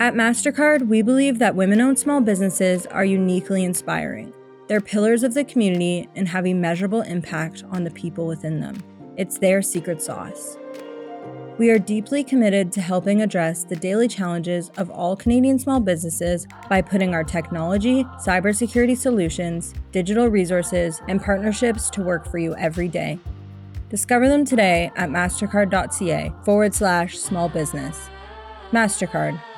At MasterCard, we believe that women owned small businesses are uniquely inspiring. They're pillars of the community and have a measurable impact on the people within them. It's their secret sauce. We are deeply committed to helping address the daily challenges of all Canadian small businesses by putting our technology, cybersecurity solutions, digital resources, and partnerships to work for you every day. Discover them today at mastercard.ca forward slash small business. MasterCard,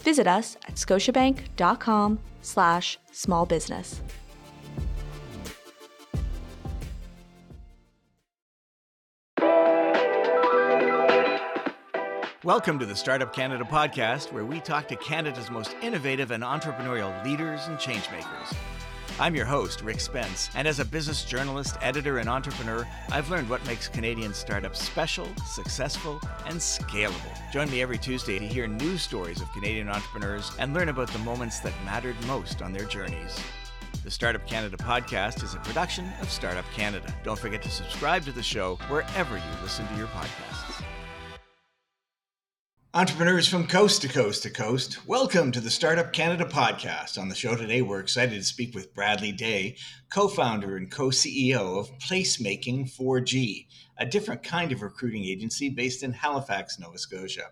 Visit us at scotiabank.com slash small business. Welcome to the Startup Canada podcast, where we talk to Canada's most innovative and entrepreneurial leaders and changemakers. I'm your host, Rick Spence, and as a business journalist, editor, and entrepreneur, I've learned what makes Canadian startups special, successful, and scalable. Join me every Tuesday to hear news stories of Canadian entrepreneurs and learn about the moments that mattered most on their journeys. The Startup Canada podcast is a production of Startup Canada. Don't forget to subscribe to the show wherever you listen to your podcasts. Entrepreneurs from coast to coast to coast, welcome to the Startup Canada podcast. On the show today, we're excited to speak with Bradley Daye, co founder and co CEO of Placemaking 4G, a different kind of recruiting agency based in Halifax, Nova Scotia.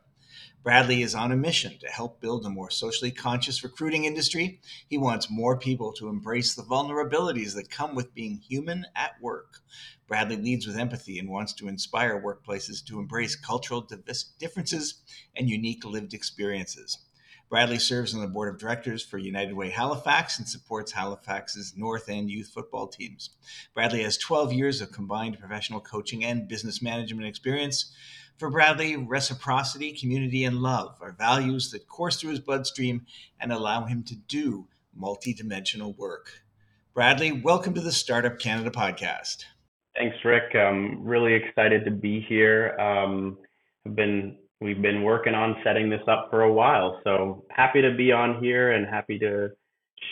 Bradley is on a mission to help build a more socially conscious recruiting industry. He wants more people to embrace the vulnerabilities that come with being human at work. Bradley leads with empathy and wants to inspire workplaces to embrace cultural differences and unique lived experiences. Bradley serves on the board of directors for United Way Halifax and supports Halifax's North End youth football teams. Bradley has 12 years of combined professional coaching and business management experience. For Bradley, reciprocity, community, and love are values that course through his bloodstream and allow him to do multidimensional work. Bradley, welcome to the Startup Canada podcast. Thanks, Rick. I'm really excited to be here. Um, I've been we've been working on setting this up for a while, so happy to be on here and happy to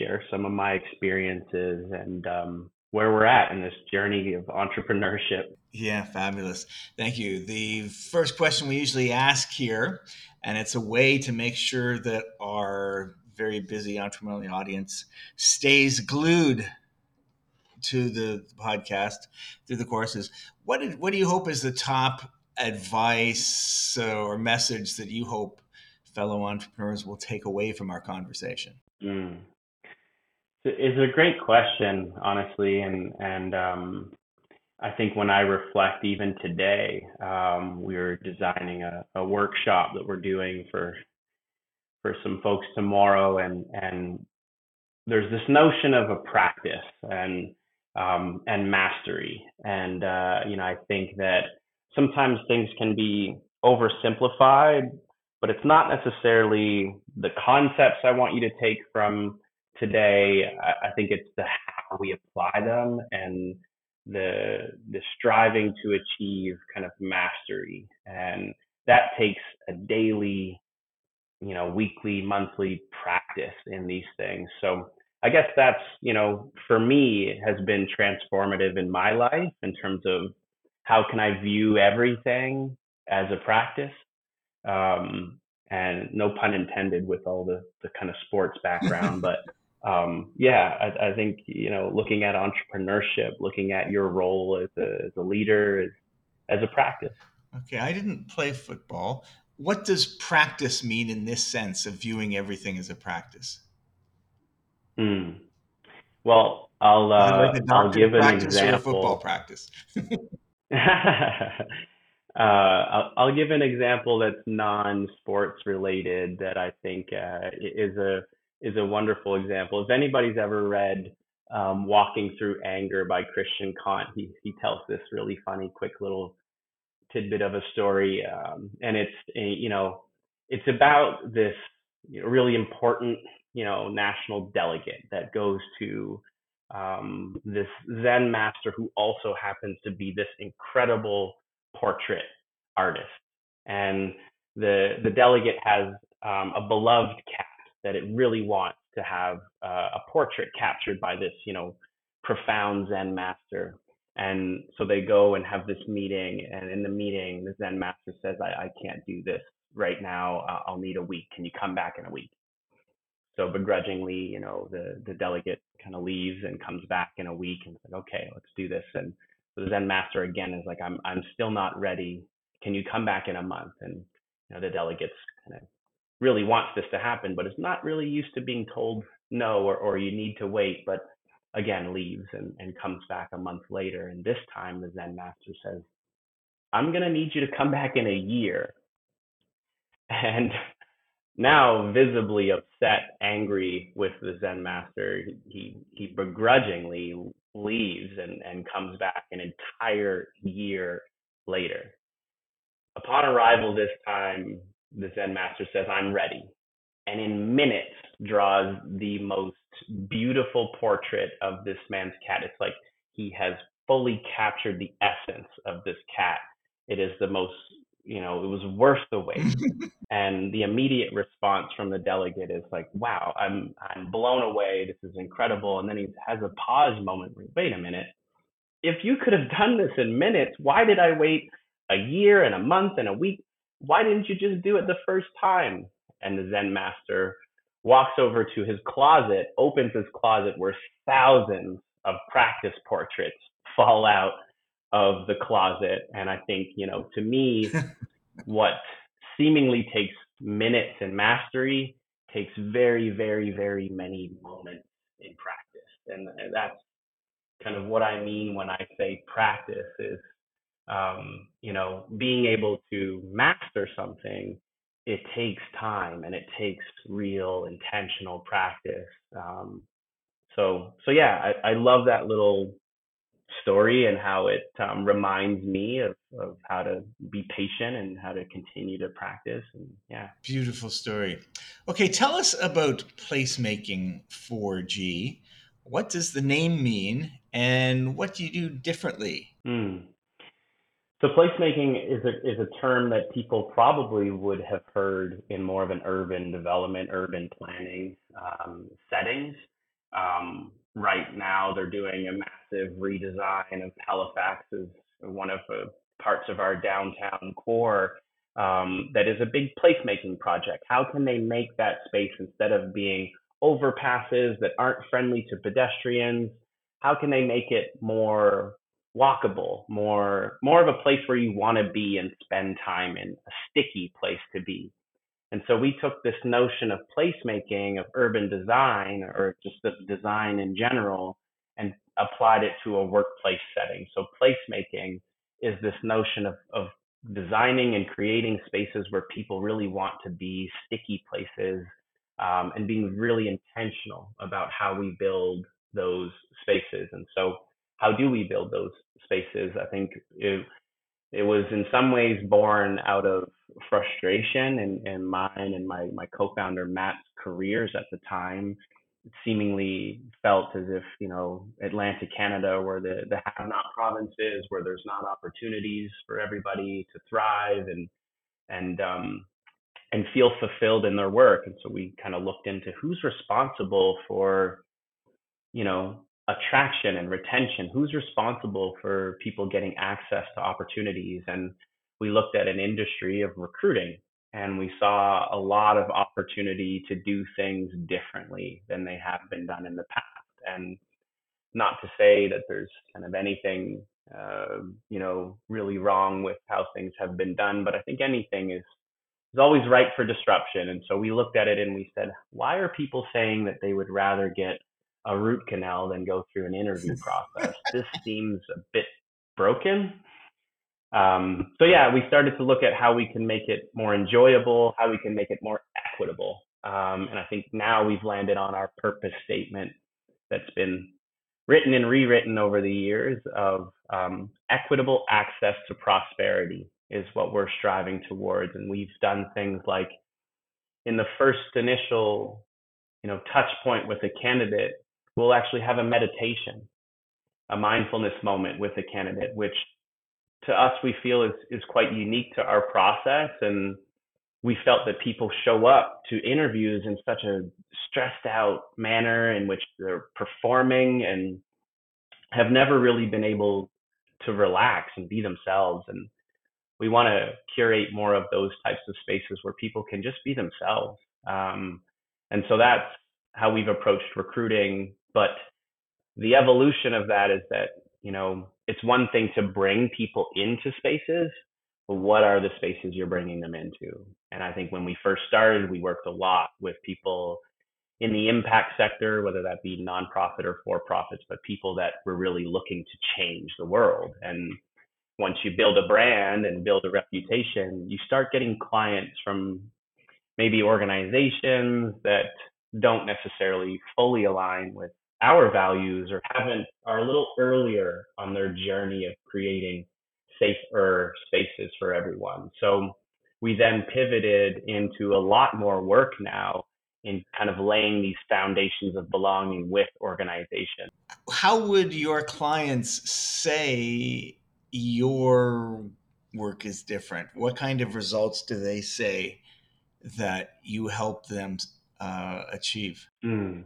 share some of my experiences and um, where we're at in this journey of entrepreneurship. Yeah, fabulous. Thank you. The first question we usually ask here, and it's a way to make sure that our very busy entrepreneurial audience stays glued to the podcast through the courses. What did, what do you hope is the top advice or message that you hope fellow entrepreneurs will take away from our conversation? Mm. It's a great question, honestly, and and um, I think when I reflect, even today, um, we are designing a, a workshop that we're doing for for some folks tomorrow, and and there's this notion of a practice and um, and mastery, and uh, you know I think that sometimes things can be oversimplified, but it's not necessarily the concepts I want you to take from today, I, I think it's the how we apply them and the the striving to achieve kind of mastery, and that takes a daily, you know, weekly, monthly practice in these things. So I guess that's you know for me has been transformative in my life in terms of how can I view everything as a practice. Um, and no pun intended with all the, the kind of sports background, but um, yeah, I, I, think you know, looking at entrepreneurship, looking at your role as a, as a leader, as, as a practice. Okay, I didn't play football. What does practice mean in this sense of viewing everything as a practice? Hmm. Well, I'll uh, like I'll give an example. football practice. uh, I'll, I'll, give an example that's non-sports related that I think uh, is a is a wonderful example. If anybody's ever read um, Walking Through Anger by Christian Conte, he, he tells this really funny, quick little tidbit of a story. Um, and it's, a, you know, it's about this really important you know national delegate that goes to um, this Zen master who also happens to be this incredible portrait artist. And the the delegate has um, a beloved cat that it really wants to have uh, a portrait captured by this, you know, profound Zen master. And so they go and have this meeting, and in the meeting, the Zen master says, "I, I can't do this right now. I'll need a week. Can you come back in a week?" So begrudgingly, you know, the the delegate kind of leaves and comes back in a week and it's like, okay, let's do this. And so the Zen master again is like, I'm I'm still not ready. Can you come back in a month? And you know, the delegates kind of really wants this to happen, but is not really used to being told no or, or you need to wait, but again leaves and, and comes back a month later. And this time the Zen master says, I'm gonna need you to come back in a year. And now visibly upset, angry with the Zen master, he he begrudgingly leaves and, and comes back an entire year later. Upon arrival this time, the Zen master says, I'm ready. And in minutes draws the most beautiful portrait of this man's cat. It's like he has fully captured the essence of this cat. It is the most you know, it was worth the wait. and the immediate response from the delegate is like, wow, I'm I'm blown away. This is incredible. And then he has a pause moment. Wait a minute. If you could have done this in minutes, why did I wait a year and a month and a week? Why didn't you just do it the first time? And the Zen master walks over to his closet, opens his closet where thousands of practice portraits fall out of the closet. And I think, you know, to me, what seemingly takes minutes in mastery takes very, very, very many moments in practice. And, that's kind of what I mean when I say practice is, um, you know, being able to master something. It takes time and it takes real intentional practice. Um, so, so yeah, I, I love that little story and how it um, reminds me of, of how to be patient and how to continue to practice and yeah beautiful story okay tell us about placemaking 4g what does the name mean and what do you do differently mm. So placemaking is a, is a term that people probably would have heard in more of an urban development urban planning um, settings um, right now they're doing a massive redesign of Halifax as one of the parts of our downtown core um, that is a big placemaking project. How can they make that space instead of being overpasses that aren't friendly to pedestrians? How can they make it more walkable, more more of a place where you want to be and spend time in, a sticky place to be? And so we took this notion of placemaking, of urban design, or just of design in general, and applied it to a workplace setting. So placemaking is this notion of, of designing and creating spaces where people really want to be, sticky places, um, and being really intentional about how we build those spaces. And so, how do we build those spaces? I think it, it was in some ways born out of frustration and, and mine and my, my co-founder Matt's careers at the time seemingly felt as if, you know, Atlantic Canada where the, the have not provinces, where there's not opportunities for everybody to thrive and and um and feel fulfilled in their work. And so we kind of looked into who's responsible for, you know, attraction and retention. Who's responsible for people getting access to opportunities? And we looked at an industry of recruiting and we saw a lot of opportunity to do things differently than they have been done in the past. And not to say that there's kind of anything uh, you know really wrong with how things have been done but i think anything is is always right for disruption. And so we looked at it and we said why are people saying that they would rather get a root canal than go through an interview process. this seems a bit broken. Um, so yeah, we started to look at how we can make it more enjoyable, how we can make it more equitable. Um, and I think now we've landed on our purpose statement that's been written and rewritten over the years of um, equitable access to prosperity is what we're striving towards. And we've done things like in the first initial you know touch point with a candidate, we'll actually have a meditation, a mindfulness moment with a candidate, which to us we feel is is quite unique to our process. And we felt that people show up to interviews in such a stressed out manner in which they're performing and have never really been able to relax and be themselves. And we want to curate more of those types of spaces where people can just be themselves. Um, and so that's how we've approached recruiting but the evolution of that is that you know it's one thing to bring people into spaces but what are the spaces you're bringing them into? And i think when we first started we worked a lot with people in the impact sector whether that be nonprofit or for profits but people that were really looking to change the world. And once you build a brand and build a reputation you start getting clients from maybe organizations that don't necessarily fully align with our values or haven't are a little earlier on their journey of creating safer spaces for everyone. So we then pivoted into a lot more work now in kind of laying these foundations of belonging with organizations. How would your clients say your work is different? What kind of results do they say that you help them uh, achieve? Mm.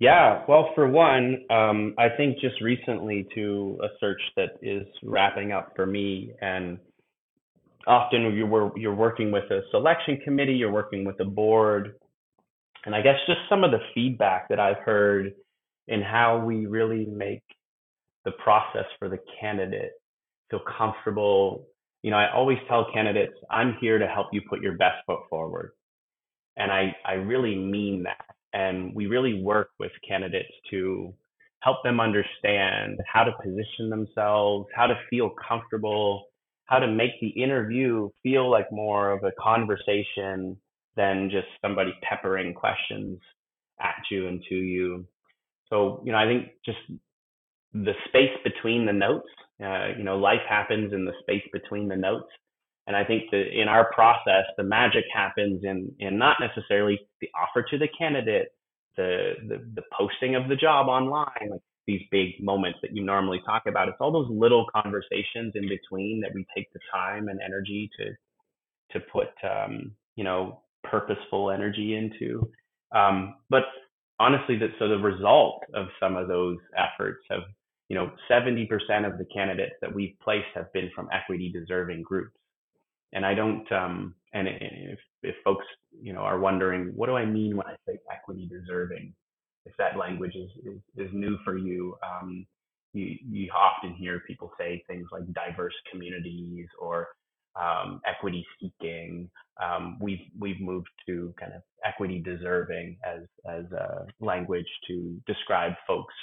Yeah, well, for one, um, I think just recently to a search that is wrapping up for me, and often you're you're working with a selection committee, you're working with a board, and I guess just some of the feedback that I've heard in how we really make the process for the candidate feel comfortable. You know, I always tell candidates, I'm here to help you put your best foot forward, and I I really mean that and we really work with candidates to help them understand how to position themselves, how to feel comfortable, how to make the interview feel like more of a conversation than just somebody peppering questions at you and to you. So, you know, I think just the space between the notes, uh, you know, life happens in the space between the notes. And I think that in our process, the magic happens in in not necessarily the offer to the candidate, the, the the posting of the job online, like these big moments that you normally talk about. It's all those little conversations in between that we take the time and energy to to put um, you know purposeful energy into. Um, but honestly, that so the result of some of those efforts have you know 70% of the candidates that we've placed have been from equity deserving groups and I don't um and if if folks you know are wondering what do I mean when I say equity deserving? If that language is is, is new for you um you you often hear people say things like diverse communities or um, equity seeking. Um, we've we've moved to kind of equity deserving as as a language to describe folks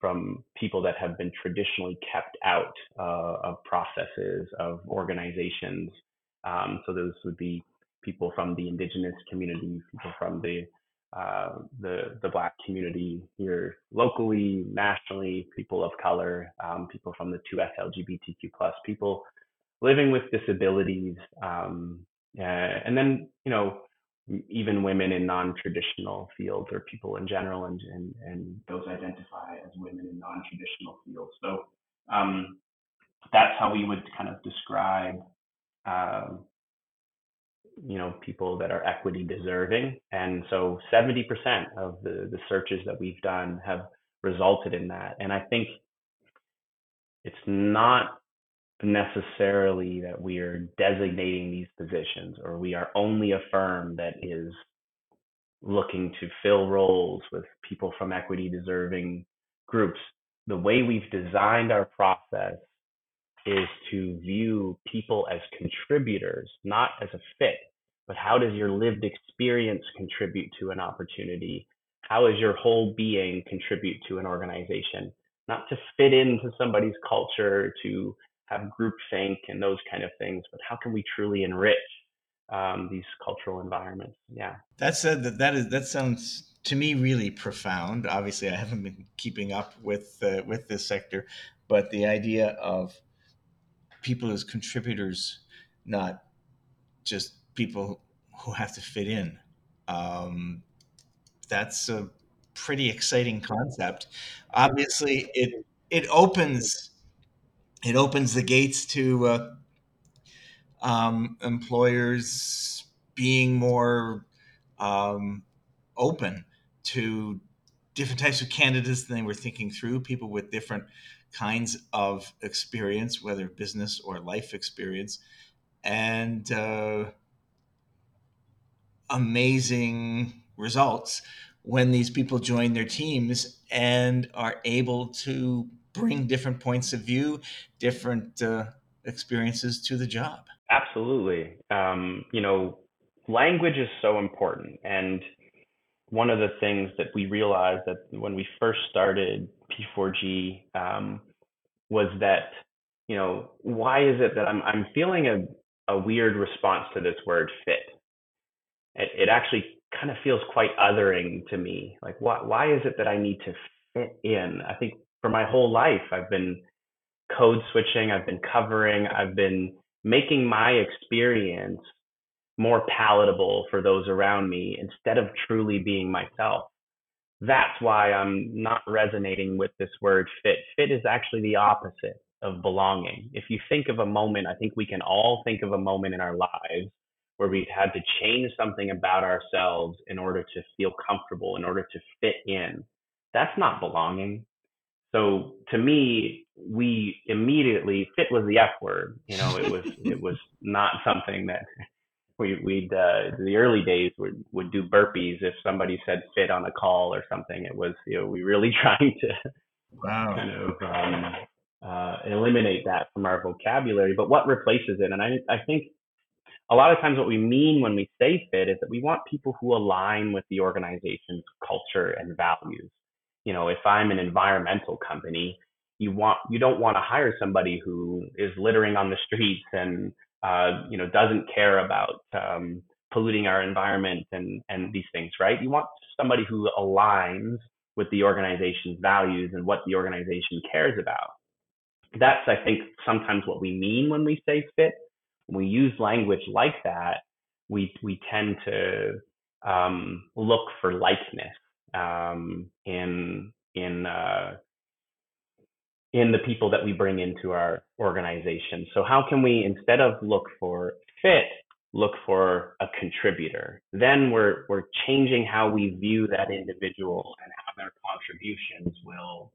from people that have been traditionally kept out uh, of processes of organizations um, so those would be people from the indigenous community, people from the uh, the the black community here locally, nationally, people of color, um, people from the 2S LGBTQ plus people living with disabilities, um, uh, and then you know even women in non-traditional fields or people in general, and and, and those identify as women in non-traditional fields. So um, that's how we would kind of describe um, you know people that are equity deserving. And so 70% of the the searches that we've done have resulted in that. And i think it's not necessarily that we are designating these positions or we are only a firm that is looking to fill roles with people from equity deserving groups. The way we've designed our process is to view people as contributors, not as a fit, but how does your lived experience contribute to an opportunity? How does your whole being contribute to an organization? Not to fit into somebody's culture, to have groupthink and those kind of things, but how can we truly enrich um, these cultural environments? Yeah, that said, that that is that sounds to me really profound. Obviously, I haven't been keeping up with uh, with this sector, but the idea of people as contributors, not just people who have to fit in. Um, that's a pretty exciting concept. Obviously, it it opens it opens the gates to uh, um, employers being more um, open to different types of candidates than they were thinking through. People with different kinds of experience, whether business or life experience, and uh, amazing results when these people join their teams and are able to bring different points of view, different uh, experiences to the job. Absolutely. Um, you know, language is so important. And one of the things that we realized that when we first started P4G um, was that, you know, why is it that I'm, I'm feeling a, a weird response to this word fit? It, it actually kind of feels quite othering to me. Like, why, why is it that I need to fit in? I think for my whole life, I've been code switching, I've been covering, I've been making my experience more palatable for those around me instead of truly being myself. That's why I'm not resonating with this word fit. Fit is actually the opposite of belonging. If you think of a moment, I think we can all think of a moment in our lives where we've had to change something about ourselves in order to feel comfortable, in order to fit in. That's not belonging. So to me, we immediately fit was the F word. You know, it was it was not something that we we'd uh, the early days would would do burpees if somebody said fit on a call or something. It was you know we really trying to wow. kind of um, uh, eliminate that from our vocabulary. But what replaces it? And I I think a lot of times what we mean when we say fit is that we want people who align with the organization's culture and values. You know, if I'm an environmental company, you want you don't want to hire somebody who is littering on the streets and uh, you know doesn't care about um, polluting our environment and and these things, right? You want somebody who aligns with the organization's values and what the organization cares about. That's I think sometimes what we mean when we say fit. When we use language like that, we we tend to um, look for likeness um, in in uh, in the people that we bring into our organization. So how can we, instead of look for fit, look for a contributor? Then we're we're changing how we view that individual and how their contributions will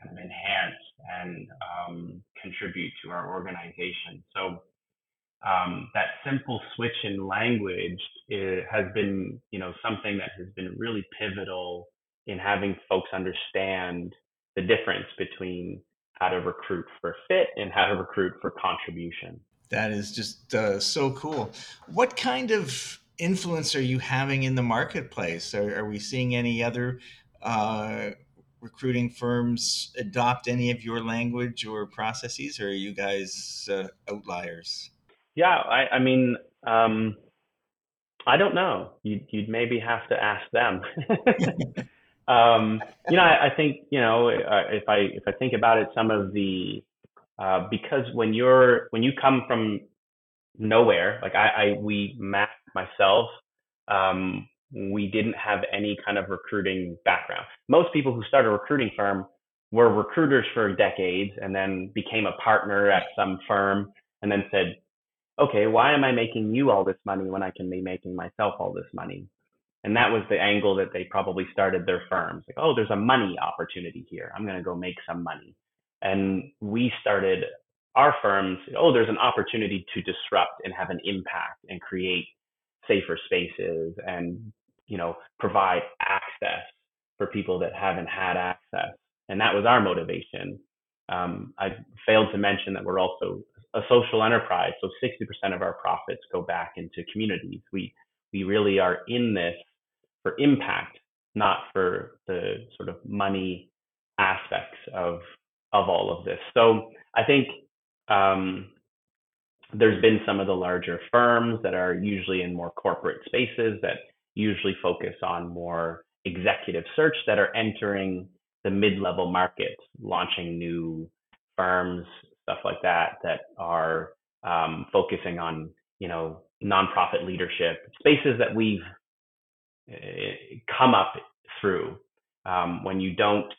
kind of enhance and um, contribute to our organization. So um, that simple switch in language has been, you know, something that has been really pivotal in having folks understand the difference between how to recruit for fit and how to recruit for contribution. That is just uh, so cool. What kind of influence are you having in the marketplace? Are, are we seeing any other uh, recruiting firms adopt any of your language or processes, or are you guys uh, outliers? Yeah, I, I mean, um, I don't know. You'd, you'd maybe have to ask them. um, you know, I, I, think you know uh, if I if I think about it, some of the uh, because when you're when you come from nowhere, like I, I we Matt myself, um, we didn't have any kind of recruiting background. Most people who start a recruiting firm were recruiters for decades and then became a partner at some firm and then said, okay, why am I making you all this money when I can be making myself all this money? And that was the angle that they probably started their firms. Like, oh, there's a money opportunity here. I'm going to go make some money. And we started our firms, oh, there's an opportunity to disrupt and have an impact and create safer spaces and, you know, provide access for people that haven't had access. And that was our motivation. Um, I failed to mention that we're also a social enterprise. So 60% of our profits go back into communities. We we really are in this for impact, not for the sort of money aspects of of all of this. So I think um, there's been some of the larger firms that are usually in more corporate spaces that usually focus on more executive search that are entering the mid-level market, launching new firms, stuff like that, that are um, focusing on you know nonprofit leadership spaces that we've come up through um, when you don't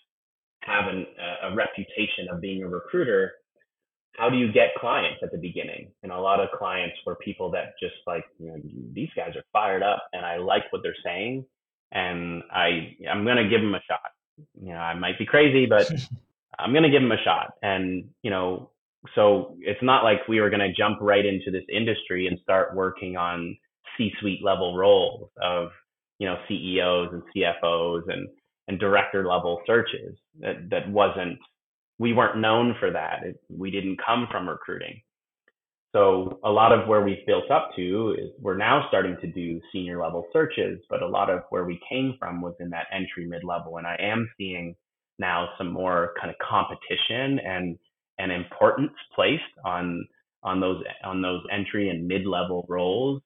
have an, a reputation of being a recruiter how do you get clients at the beginning? And a lot of clients were people that just like you know these guys are fired up and i like what they're saying and i i'm going to give them a shot. You know i might be crazy but i'm going to give them a shot. And you know so it's not like we were going to jump right into this industry and start working on c-suite level roles of you know ceos and cfos and and director level searches. That that wasn't we weren't known for that. It, we didn't come from recruiting. So a lot of where we've built up to is we're now starting to do senior level searches, but a lot of where we came from was in that entry mid level. And I am seeing now some more kind of competition and and importance placed on on those on those entry and mid level roles.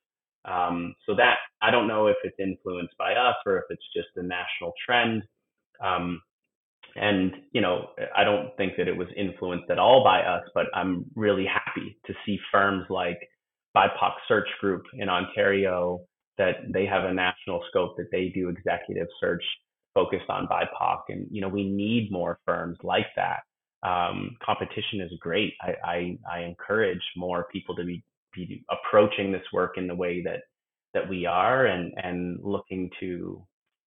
Um, so that I don't know if it's influenced by us or if it's just a national trend. Um, and you know, I don't think that it was influenced at all by us, but I'm really happy to see firms like BIPOC Search Group in Ontario that they have a national scope that they do executive search focused on BIPOC, and you know, we need more firms like that. Um, competition is great. I, I, I encourage more people to be, be approaching this work in the way that that we are, and and looking to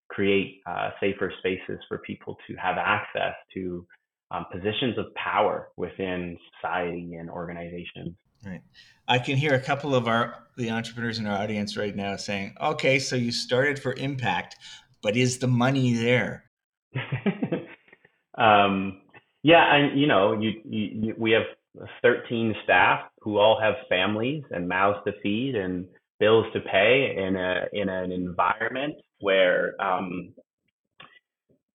create uh, safer spaces for people to have access to um, positions of power within society and organizations. Right. I can hear a couple of our the entrepreneurs in our audience right now saying, "Okay, so you started for impact, but is the money there?" um, yeah, and you know, you, you, you, we have 13 staff who all have families and mouths to feed and bills to pay in a in an environment where um,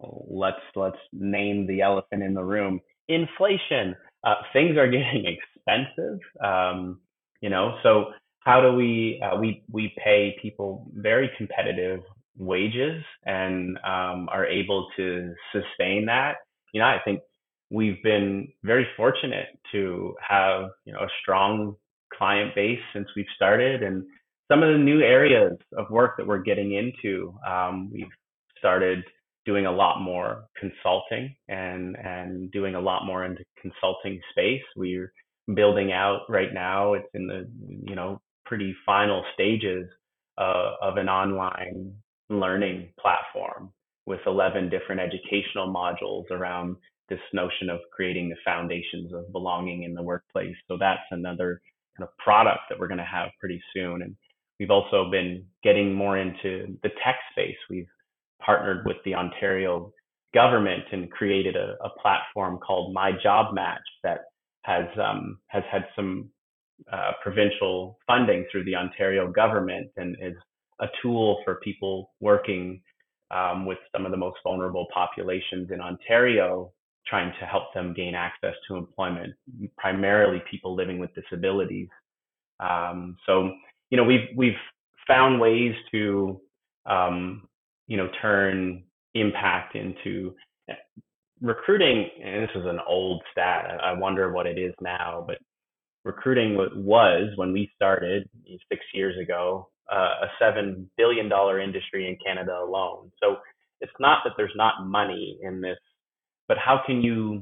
let's let's name the elephant in the room inflation. Uh, things are getting expensive um, you know so how do we uh, we we pay people very competitive wages and um, are able to sustain that? You know i think we've been very fortunate to have you know a strong client base since we've started and some of the new areas of work that we're getting into, um, we've started doing a lot more consulting and and doing a lot more into consulting space. We're building out right now. It's in the you know pretty final stages uh, of an online learning platform with 11 different educational modules around this notion of creating the foundations of belonging in the workplace. So that's another kind of product that we're going to have pretty soon. And We've also been getting more into the tech space. We've partnered with the Ontario government and created a, a platform called My Job Match that has um, has had some uh, provincial funding through the Ontario government and is a tool for people working um, with some of the most vulnerable populations in Ontario, trying to help them gain access to employment, primarily people living with disabilities. Um, so you know, we've we've found ways to, um, you know, turn impact into recruiting. And this is an old stat. I wonder what it is now, but recruiting was when we started six years ago uh, a seven billion dollar industry in Canada alone. So it's not that there's not money in this, but how can you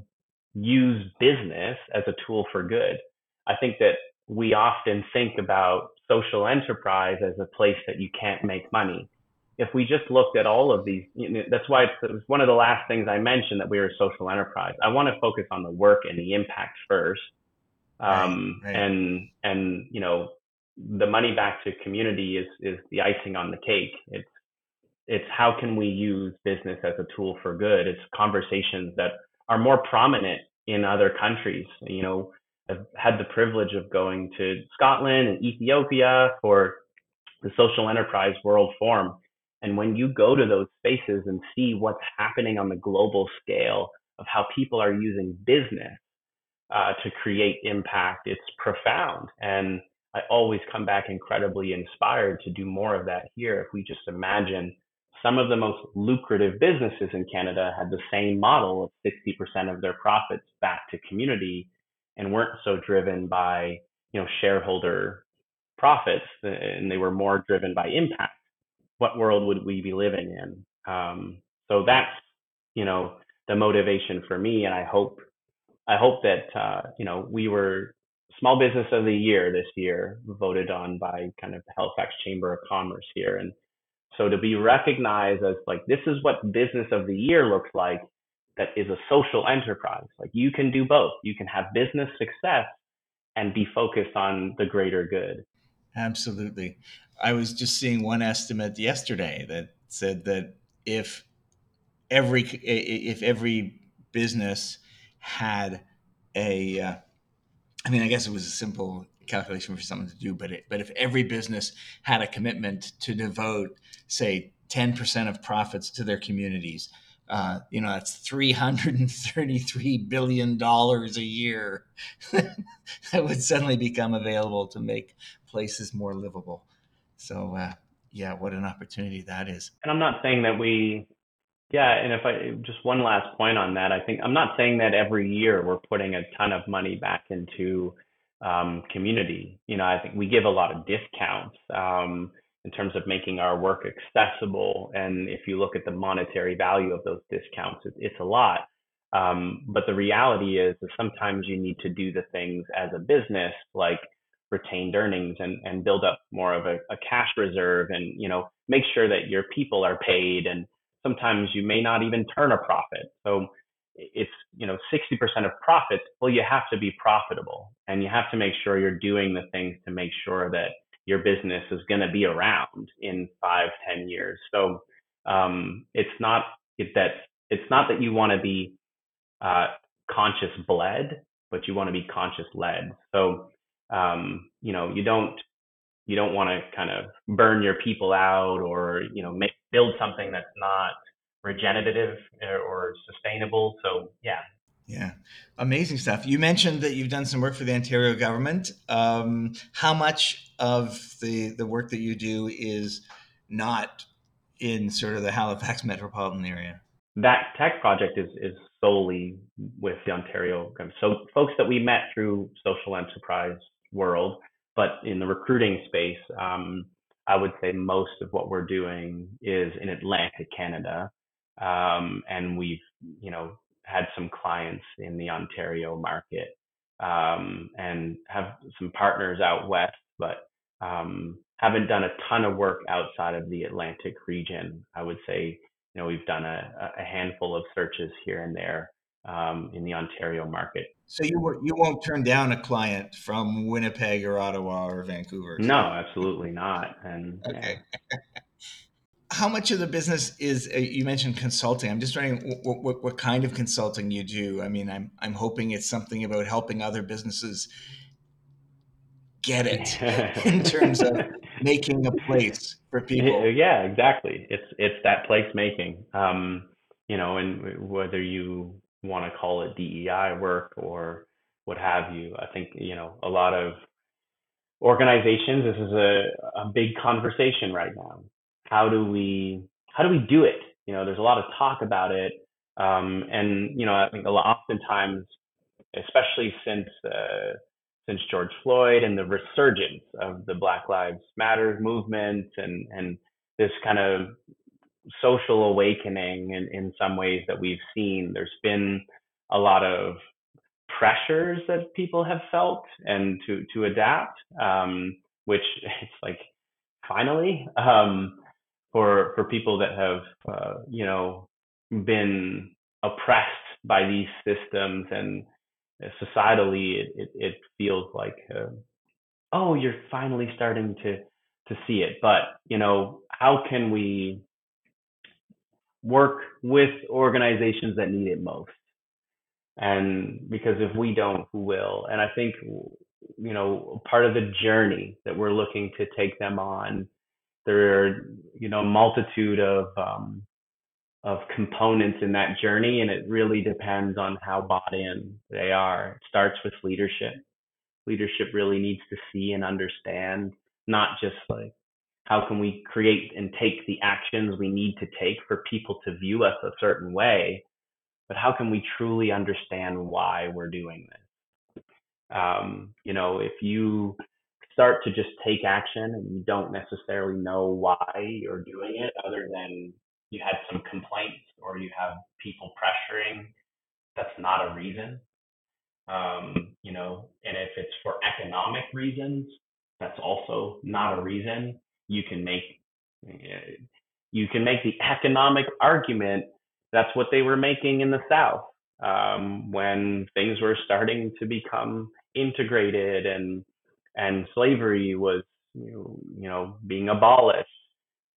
use business as a tool for good? I think that we often think about social enterprise as a place that you can't make money. If we just looked at all of these, you know, that's why it's, one of the last things I mentioned that we are a social enterprise. I want to focus on the work and the impact first, um, right, right. and and you know, the money back to community is is the icing on the cake. It's it's how can we use business as a tool for good. It's conversations that are more prominent in other countries. You know, I've had the privilege of going to Scotland and Ethiopia for the Social Enterprise World Forum. And when you go to those spaces and see what's happening on the global scale of how people are using business uh, to create impact, it's profound. And I always come back incredibly inspired to do more of that here. If we just imagine some of the most lucrative businesses in Canada had the same model of 60% of their profits back to community and weren't so driven by you know shareholder profits and they were more driven by impact what world would we be living in? Um, so that's you know the motivation for me, and I hope I hope that uh, you know we were small business of the year this year, voted on by kind of the Halifax Chamber of Commerce here, and so to be recognized as like this is what business of the year looks like that is a social enterprise. Like you can do both. You can have business success and be focused on the greater good. Absolutely. I was just seeing one estimate yesterday that said that if every if every business had a uh, I mean, I guess it was a simple calculation for someone to do, but it, but if every business had a commitment to devote, say, ten percent of profits to their communities, uh, you know, that's three hundred and thirty-three billion dollars a year that would suddenly become available to make places more livable. So, uh, yeah, what an opportunity that is. And I'm not saying that we yeah, and if I just one last point on that, I think I'm not saying that every year we're putting a ton of money back into um, community. You know, I think we give a lot of discounts um, in terms of making our work accessible. And if you look at the monetary value of those discounts, it, it's a lot. Um, but the reality is that sometimes you need to do the things as a business, like retained earnings and, and build up more of a, a cash reserve and, you know, make sure that your people are paid and sometimes you may not even turn a profit. So it's, you know, 60% of profits, well, you have to be profitable and you have to make sure you're doing the things to make sure that your business is going to be around in five, ten years. So um, it's not it, that it's not that you want to be uh, conscious bled, but you want to be conscious led. So um, you know you don't you don't want to kind of burn your people out or you know make build something that's not regenerative or sustainable. So yeah. Yeah. Amazing stuff. You mentioned that you've done some work for the ontario government. Um, how much of the the work that you do is not in sort of the halifax metropolitan area? That tech project is is solely with the ontario government. So folks that we met through social enterprise world but in the recruiting space, um, I would say most of what we're doing is in Atlantic Canada, um, and we've you know had some clients in the Ontario market um, and have some partners out west, but um, haven't done a ton of work outside of the Atlantic region. I would say you know we've done a, a handful of searches here and there um, in the Ontario market. So you you won't turn down a client from Winnipeg or Ottawa or Vancouver. No, absolutely not. And okay. Yeah. How much of the business is uh, you mentioned consulting? I'm just wondering what, what, what kind of consulting you do. I mean, I'm I'm hoping it's something about helping other businesses get it in terms of making a place for people. Yeah, exactly. It's it's that place making. Um, you know, and whether you want to call it DEI work or what have you. I think, you know, a lot of organizations, this is a, a big conversation right now. How do we, how do we do it? You know, there's a lot of talk about it. Um, and, you know, I think a lot, oftentimes, especially since, uh, since George Floyd and the resurgence of the Black Lives Matter movement and, and this kind of social awakening in, in some ways that we've seen. There's been a lot of pressures that people have felt and to to adapt, um, which it's like finally um, for for people that have uh, you know been oppressed by these systems and societally it, it, it feels like uh, oh you're finally starting to to see it but you know how can we work with organizations that need it most. And because if we don't, who will? And I think, you know, part of the journey that we're looking to take them on, there are, you know, a multitude of, um, of components in that journey. And it really depends on how bought in they are. It starts with leadership. Leadership really needs to see and understand, not just like how can we create and take the actions we need to take for people to view us a certain way but how can we truly understand why we're doing this um, you know if you start to just take action and you don't necessarily know why you're doing it other than you had some complaints or you have people pressuring, that's not a reason. Um, you know, and if it's for economic reasons, that's also not a reason. You can make you can make the economic argument that's what they were making in the South um, when things were starting to become integrated and and slavery was you know, being abolished.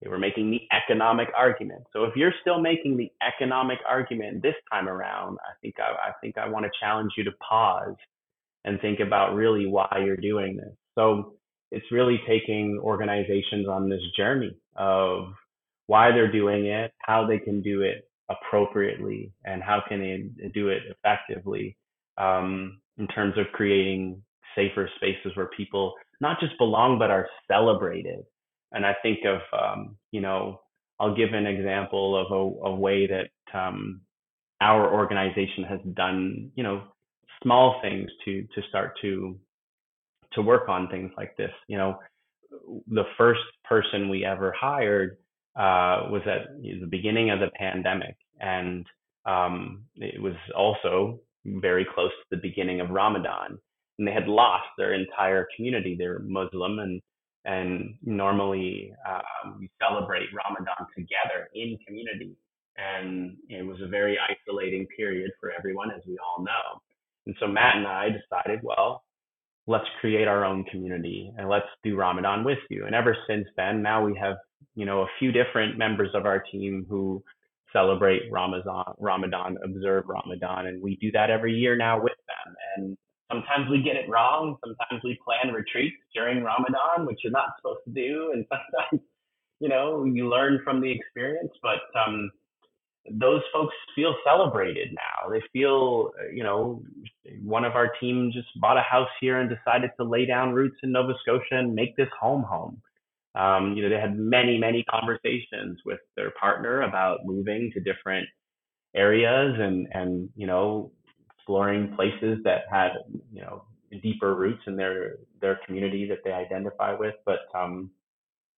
They were making the economic argument. So if you're still making the economic argument this time around, I think I, I think I want to challenge you to pause and think about really why you're doing this. So it's really taking organizations on this journey of why they're doing it, how they can do it appropriately, and how can they do it effectively um, in terms of creating safer spaces where people not just belong but are celebrated. And I think of um, you know I'll give an example of a, a way that um, our organization has done you know small things to to start to to work on things like this. You know, the first person we ever hired uh, was at the beginning of the pandemic, and um, it was also very close to the beginning of Ramadan, and they had lost their entire community. They're Muslim, and and normally um, we celebrate Ramadan together in community, and it was a very isolating period for everyone, as we all know. And so Matt and I decided, well, let's create our own community and let's do Ramadan with you. And ever since then, now we have, you know, a few different members of our team who celebrate Ramadan, Ramadan, observe Ramadan, and we do that every year now with them. And sometimes we get it wrong. Sometimes we plan retreats during Ramadan, which you're not supposed to do, and sometimes, you know, you learn from the experience. But um, those folks feel celebrated now. They feel, uh, you know, one of our team just bought a house here and decided to lay down roots in Nova Scotia and make this home home. Um, you know, they had many, many conversations with their partner about moving to different areas and, and, you know, exploring places that had, you know, deeper roots in their, their community that they identify with, but, um,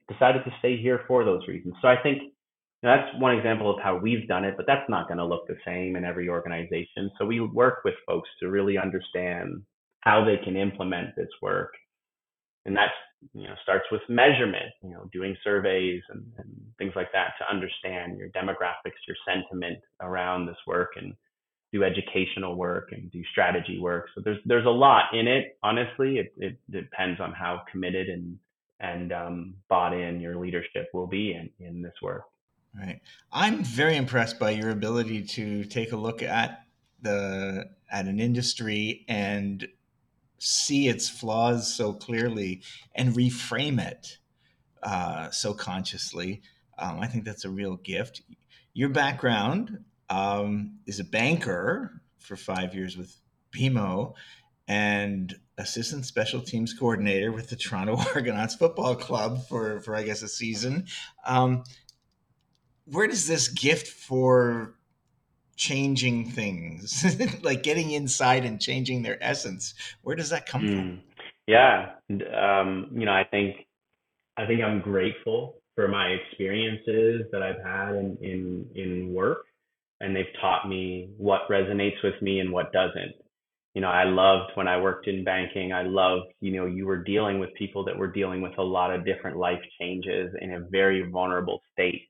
decided to stay here for those reasons. So I think, that's one example of how we've done it, but that's not going to look the same in every organization. So we work with folks to really understand how they can implement this work. And that you know starts with measurement, you know, doing surveys and, and things like that to understand your demographics, your sentiment around this work and do educational work and do strategy work. So there's there's a lot in it. Honestly, it, it depends on how committed and and um, bought in your leadership will be in in this work. Right. I'm very impressed by your ability to take a look at the at an industry and see its flaws so clearly and reframe it uh, so consciously. Um, I think that's a real gift. Your background um, is a banker for five years with BMO and assistant special teams coordinator with the Toronto Argonauts Football Club for, for I guess, a season. Um, where does this gift for changing things like getting inside and changing their essence where does that come mm. from yeah um, you know i think i think i'm grateful for my experiences that i've had in in in work and they've taught me what resonates with me and what doesn't you know i loved when i worked in banking i loved you know you were dealing with people that were dealing with a lot of different life changes in a very vulnerable state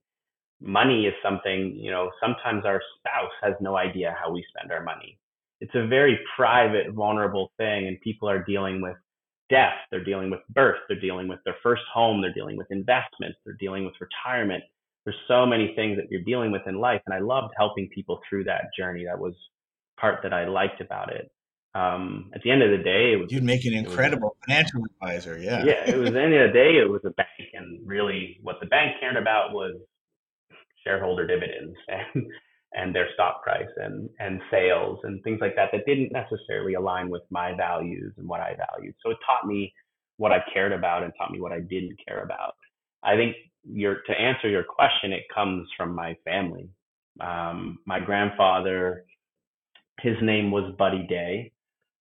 money is something, you know, sometimes our spouse has no idea how we spend our money. It's a very private, vulnerable thing, and people are dealing with death, they're dealing with birth, they're dealing with their first home, they're dealing with investments, they're dealing with retirement. There's so many things that you're dealing with in life, and I loved helping people through that journey. That was part that I liked about it. Um, at the end of the day, it was, you'd make an incredible financial advisor. Yeah, yeah. It was the end of the day, it was a bank, and really, what the bank cared about was shareholder dividends and and their stock price and and sales and things like that that didn't necessarily align with my values and what I valued. So it taught me what I cared about and taught me what I didn't care about. I think your to answer your question, it comes from my family. Um, my grandfather, his name was Buddy Daye.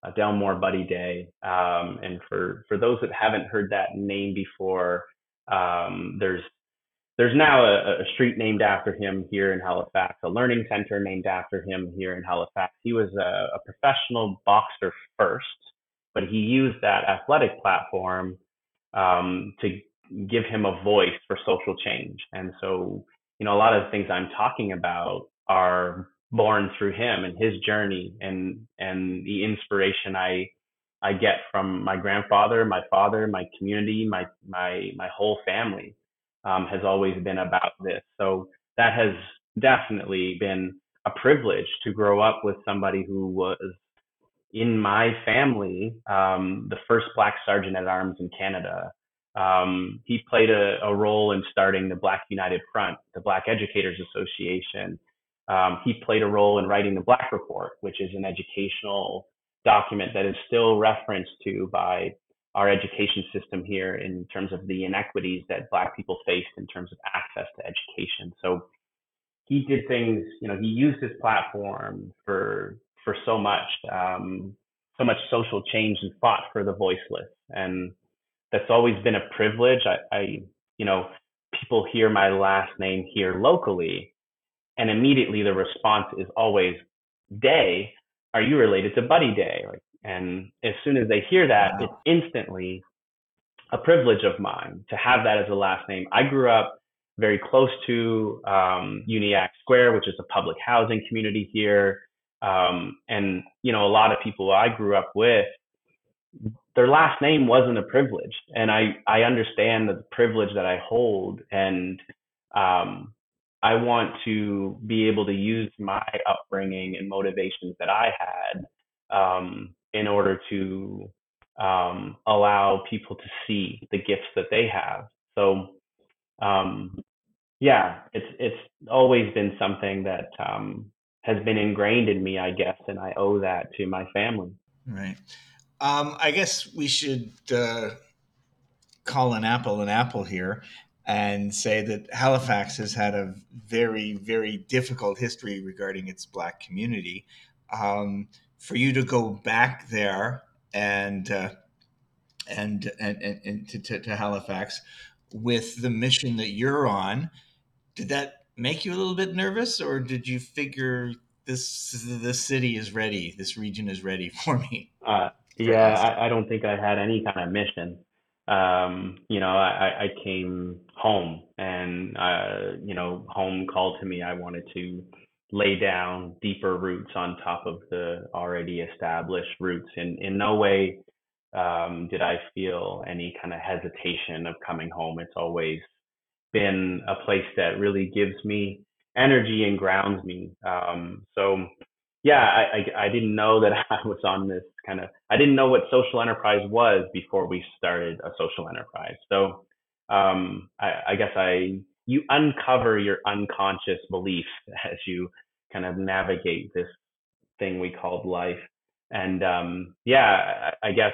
uh, Delmore Buddy Daye. Um, and for, for those that haven't heard that name before, um, there's there's now a, a, street named after him here in Halifax, a learning center named after him here in Halifax. He was a, a professional boxer first, but he used that athletic platform um, to give him a voice for social change. And so, you know, a lot of the things I'm talking about are born through him and his journey and and the inspiration I I get from my grandfather, my father, my community, my my my whole family um, has always been about this. So that has definitely been a privilege to grow up with somebody who was in my family um, the first black sergeant at arms in Canada. Um, he played a, a, role in starting the Black United Front, the Black Educators Association. Um, he played a role in writing the BLAC Report, which is an educational document that is still referenced to by our education system here in terms of the inequities that Black people faced in terms of access to education. So he did things, you know, he used his platform for for so much, um, so much social change and fought for the voiceless, and that's always been a privilege. I, I you know, people hear my last name here locally, and immediately the response is always Daye. Are you related to Buddy Daye? Like, and as soon as they hear that, wow. it's instantly a privilege of mine to have that as a last name. I grew up very close to um, Uniacke Square, which is a public housing community here. Um, and, you know, a lot of people I grew up with, their last name wasn't a privilege. And I, I understand the privilege that I hold. And um, I want to be able to use my upbringing and motivations that I had um, in order to um, allow people to see the gifts that they have. So, um, yeah, it's it's always been something that um, has been ingrained in me, I guess, and I owe that to my family. Right. Um, I guess we should uh, call an apple an apple here and say that Halifax has had a very, very difficult history regarding its Black community. Um, for you to go back there and uh, and and, and, and to, to, to, Halifax with the mission that you're on, did that make you a little bit nervous, or did you figure this this city is ready, this region is ready for me? Uh, yeah, I, I, don't think I had any kind of mission. Um, you know, I, I came home, and uh, you know, home called to me. I wanted to lay down deeper roots on top of the already established roots. and in no way um, did I feel any kind of hesitation of coming home. It's always been a place that really gives me energy and grounds me. Um, so yeah, I, I, I didn't know that I was on this kind of I didn't know what social enterprise was before we started a social enterprise. So um, I, I guess I you uncover your unconscious beliefs as you kind of navigate this thing we called life. And um, yeah, I, I guess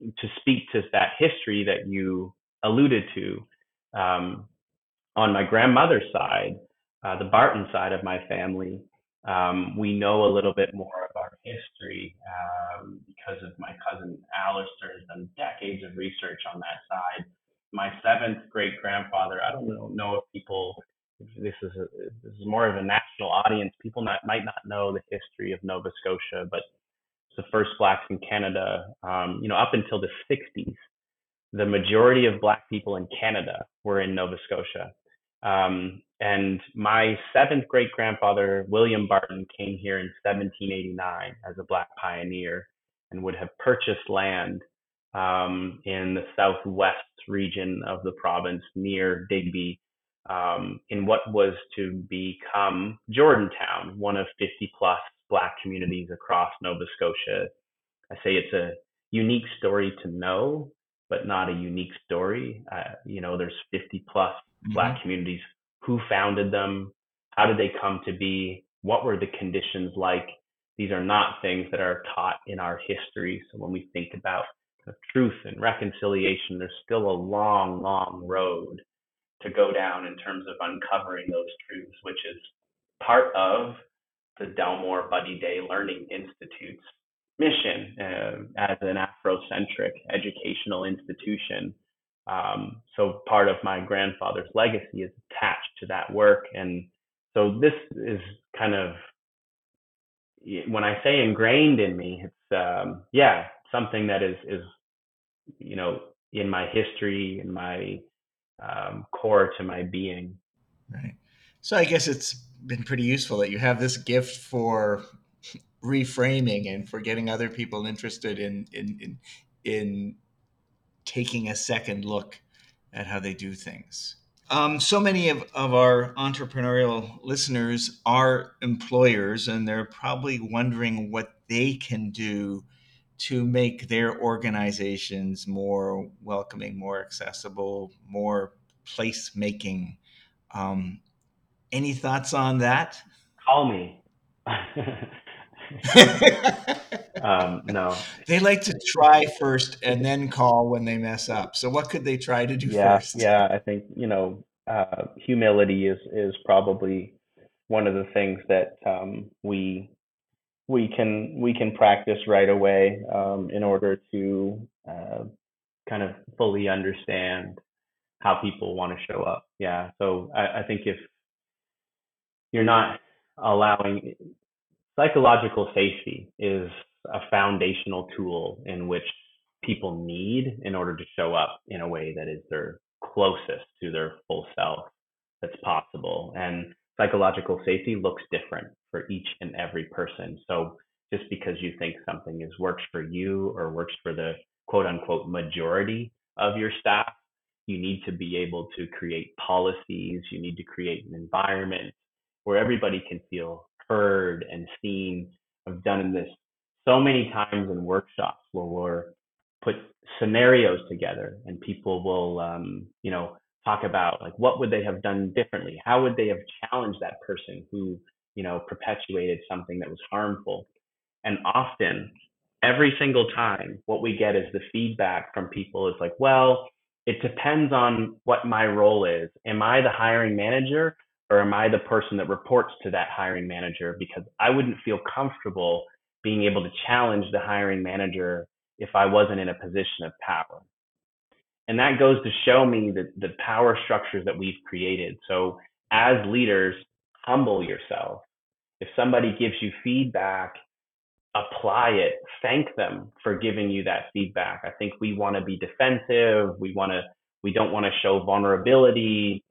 to speak to that history that you alluded to, um, on my grandmother's side, uh, the Barton side of my family, um, we know a little bit more history um, because of my cousin Alistair has done decades of research on that side. My seventh great grandfather, I don't know, know if people, this is, a, this is more of a national audience. People not, might not know the history of Nova Scotia, but the first blacks in Canada, um, you know, up until the 60s. The majority of black people in Canada were in Nova Scotia. Um, and my seventh great grandfather, William Barton, came here in 1789 as a black pioneer and would have purchased land um, in the southwest region of the province near Digby um, in what was to become Jordantown, one of 50 plus black communities across Nova Scotia. I say it's a unique story to know, but not a unique story. Uh, you know, there's 50 plus mm-hmm. black communities who founded them how did they come to be what were the conditions like these are not things that are taught in our history so when we think about truth and reconciliation there's still a long long road to go down in terms of uncovering those truths which is part of the Delmore Buddy Daye learning institutes mission uh, as an Afrocentric educational institution. Um, so part of my grandfather's legacy is attached to that work, and so this is kind of when I say ingrained in me, it's um, yeah something that is is you know in my history, in my um, core to my being. Right. So I guess it's been pretty useful that you have this gift for reframing and for getting other people interested in in in, in taking a second look at how they do things. Um, so many of, of our entrepreneurial listeners are employers, and they're probably wondering what they can do to make their organizations more welcoming, more accessible, more place making. Um, any thoughts on that? Call me. um, no. They like to try first and then call when they mess up. So what could they try to do yeah, first? Yeah, I think you know uh, humility is is probably one of the things that um, we we can we can practice right away um, in order to uh, kind of fully understand how people want to show up. Yeah, so I, I think if you're not allowing psychological safety is a foundational tool in which people need in order to show up in a way that is their closest to their full self that's possible. And psychological safety looks different for each and every person. So just because you think something is works for you or works for the quote unquote majority of your staff, you need to be able to create policies. You need to create an environment where everybody can feel heard and seen. I've done in this so many times in workshops where we're put scenarios together and people will, um, you know, talk about like what would they have done differently? How would they have challenged that person who, you know, perpetuated something that was harmful? And often, every single time, what we get is the feedback from people is like, well, it depends on what my role is. Am I the hiring manager or am I the person that reports to that hiring manager? Because I wouldn't feel comfortable being able to challenge the hiring manager if I wasn't in a position of power. And that goes to show me that the power structures that we've created. So as leaders, humble yourself. If somebody gives you feedback, apply it. Thank them for giving you that feedback. I think we want to be defensive. We want to, we don't want to show vulnerability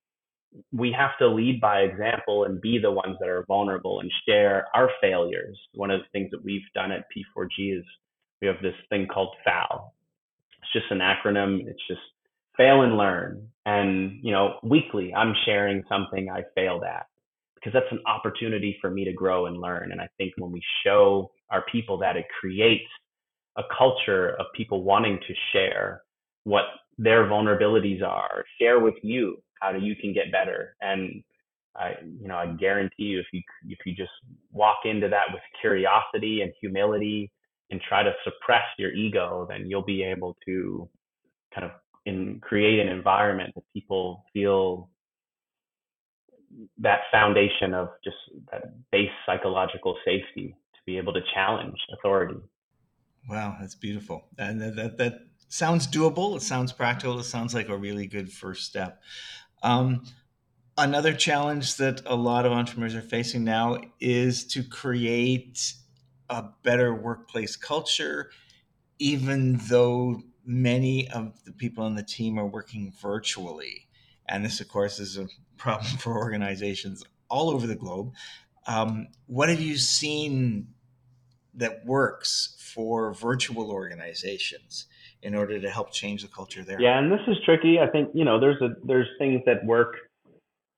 we have to lead by example and be the ones that are vulnerable and share our failures. One of the things that we've done at P4G is we have this thing called FAL. It's just an acronym. It's just fail and learn. And, you know, weekly I'm sharing something I failed at because that's an opportunity for me to grow and learn. And I think when we show our people that it creates a culture of people wanting to share what their vulnerabilities are, share with you how you can get better. And I, you know, I guarantee you, if you if you just walk into that with curiosity and humility and try to suppress your ego, then you'll be able to kind of in create an environment that people feel that foundation of just that base psychological safety to be able to challenge authority. Wow, that's beautiful, and that, that, that sounds doable. It sounds practical. It sounds like a really good first step. Um, another challenge that a lot of entrepreneurs are facing now is to create a better workplace culture, even though many of the people on the team are working virtually. And this, of course, is a problem for organizations all over the globe. Um, what have you seen that works for virtual organizations? In order to help change the culture there. Yeah, and this is tricky. I think you know there's a there's things that work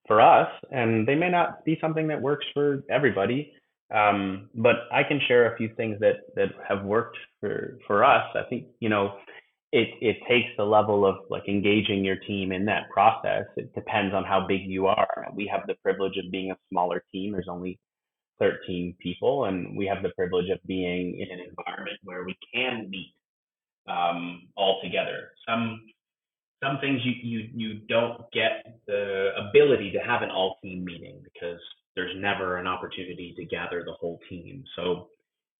for us, and they may not be something that works for everybody. Um, but I can share a few things that that have worked for for us. I think you know it it takes the level of like engaging your team in that process. It depends on how big you are. We have the privilege of being a smaller team. There's only 13 people, and we have the privilege of being in an environment where we can meet um, altogether. Some some things you, you you don't get the ability to have an all team meeting because there's never an opportunity to gather the whole team. So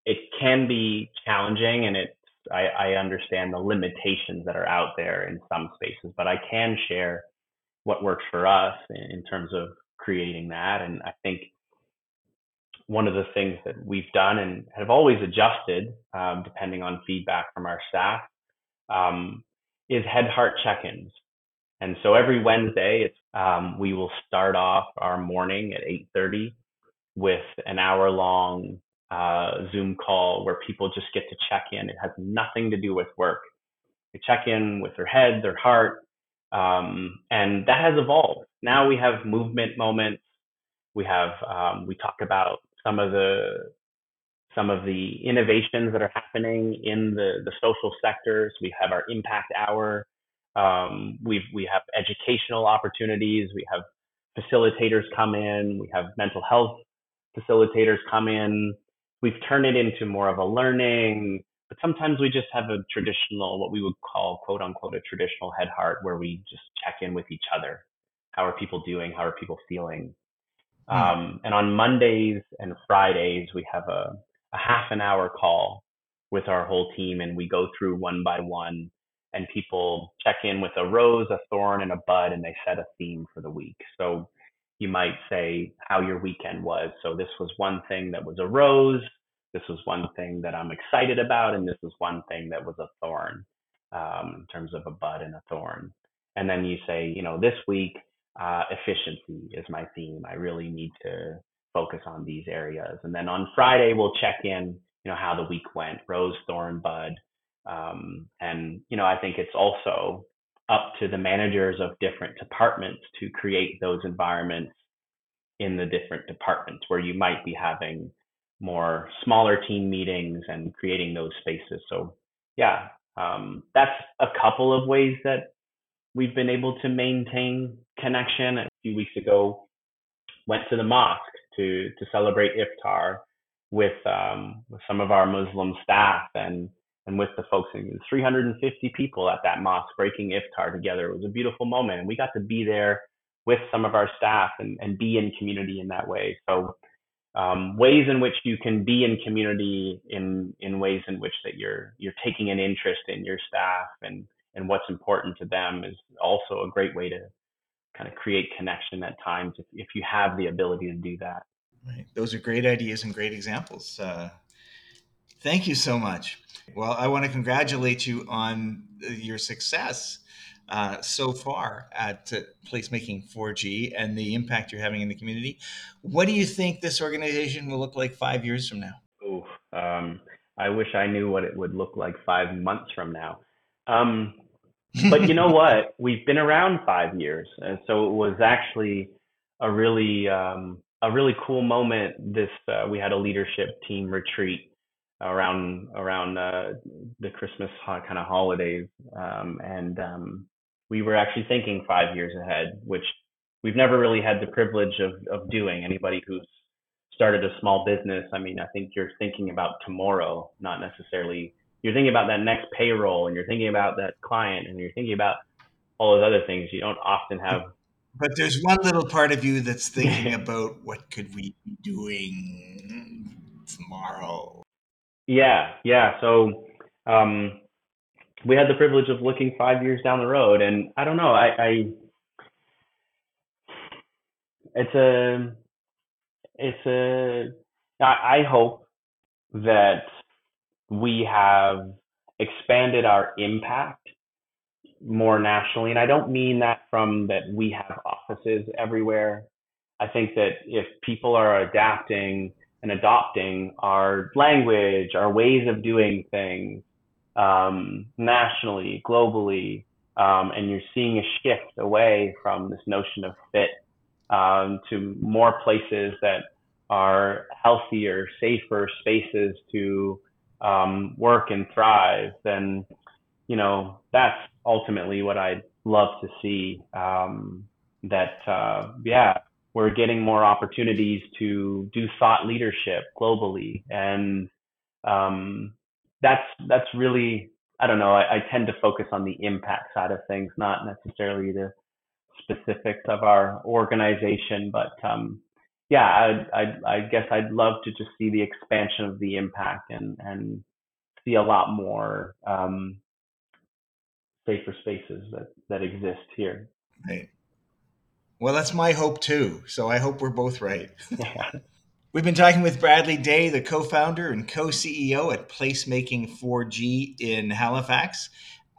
it can be challenging and it I, I understand the limitations that are out there in some spaces, but I can share what works for us in, in terms of creating that. And I think one of the things that we've done and have always adjusted, um, depending on feedback from our staff, um, is head heart check-ins. And so every Wednesday, it's, um, we will start off our morning at 8:30 with an hour-long uh, Zoom call where people just get to check in. It has nothing to do with work. They check in with their head, their heart, um, and that has evolved. Now we have movement moments. We have um, we talk about some of the some of the innovations that are happening in the the social sectors. We have our impact hour. Um, we we have educational opportunities. We have facilitators come in. We have mental health facilitators come in we've turned it into more of a learning but sometimes we just have a traditional what we would call quote unquote a traditional head heart where we just check in with each other how are people doing how are people feeling. Um, and on mondays and fridays we have a, a half an hour call with our whole team and we go through one by one and people check in with a rose a thorn and a bud and they set a theme for the week so you might say how your weekend was. So this was one thing that was a rose. This was one thing that I'm excited about, and this was one thing that was a thorn, um, in terms of a bud and a thorn. And then you say, you know, this week uh, efficiency is my theme. I really need to focus on these areas. And then on Friday we'll check in, you know, how the week went, rose, thorn, bud. Um, and you know, I think it's also up to the managers of different departments to create those environments in the different departments where you might be having more smaller team meetings and creating those spaces. So yeah, um, that's a couple of ways that we've been able to maintain connection. A few weeks ago, went to the mosque to to celebrate iftar with um, with some of our Muslim staff and and with the folks. And 350 people at that mosque breaking iftar together. It was a beautiful moment, and we got to be there with some of our staff and, and be in community in that way. So um, ways in which you can be in community in in ways in which that you're you're taking an interest in your staff and and what's important to them is also a great way to kind of create connection at times if, if you have the ability to do that. Right. Those are great ideas and great examples. Uh, thank you so much. Well, I want to congratulate you on uh, your success uh, so far at uh, Placemaking 4G and the impact you're having in the community. What do you think this organization will look like five years from now? Oh, um, I wish I knew what it would look like five months from now. Um, but you know what? We've been around five years, and so it was actually a really um, a really cool moment. This uh, we had a leadership team retreat around around uh, the Christmas kind of holidays, um, and um, we were actually thinking five years ahead, which we've never really had the privilege of of doing. Anybody who's started a small business, I mean, I think you're thinking about tomorrow, not necessarily you're thinking about that next payroll, and you're thinking about that client, and you're thinking about all those other things. You don't often have. But there's one little part of you that's thinking about what could we be doing tomorrow yeah, yeah. So um, we had the privilege of looking five years down the road, and I don't know. I, I it's a it's a I, I hope that we have expanded our impact more nationally, and I don't mean that from that we have offices everywhere. I think that if people are adapting and adopting our language, our ways of doing things um, nationally, globally, um, and you're seeing a shift away from this notion of fit um, to more places that are healthier, safer spaces to um, work and thrive, then you know that's ultimately what I'd love to see. Um, that uh, yeah, we're getting more opportunities to do thought leadership globally, and um, that's that's really I don't know. I, I, tend to focus on the impact side of things, not necessarily the specifics of our organization, but um, yeah, I, I, I guess I'd love to just see the expansion of the impact and and see a lot more um, safer spaces that that exist here. Right. Well, that's my hope too. So I hope we're both right. Yeah. We've been talking with Bradley Daye, the co founder and co CEO at Placemaking 4G in Halifax.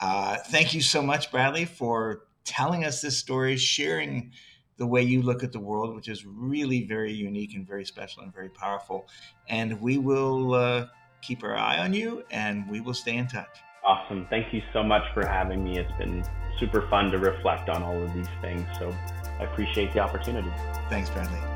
Uh, thank you so much, Bradley, for telling us this story, sharing the way you look at the world, which is really very unique and very special and very powerful. And we will uh, keep our eye on you and we will stay in touch. Awesome. Thank you so much for having me. It's been super fun to reflect on all of these things. So I appreciate the opportunity. Thanks, Bradley.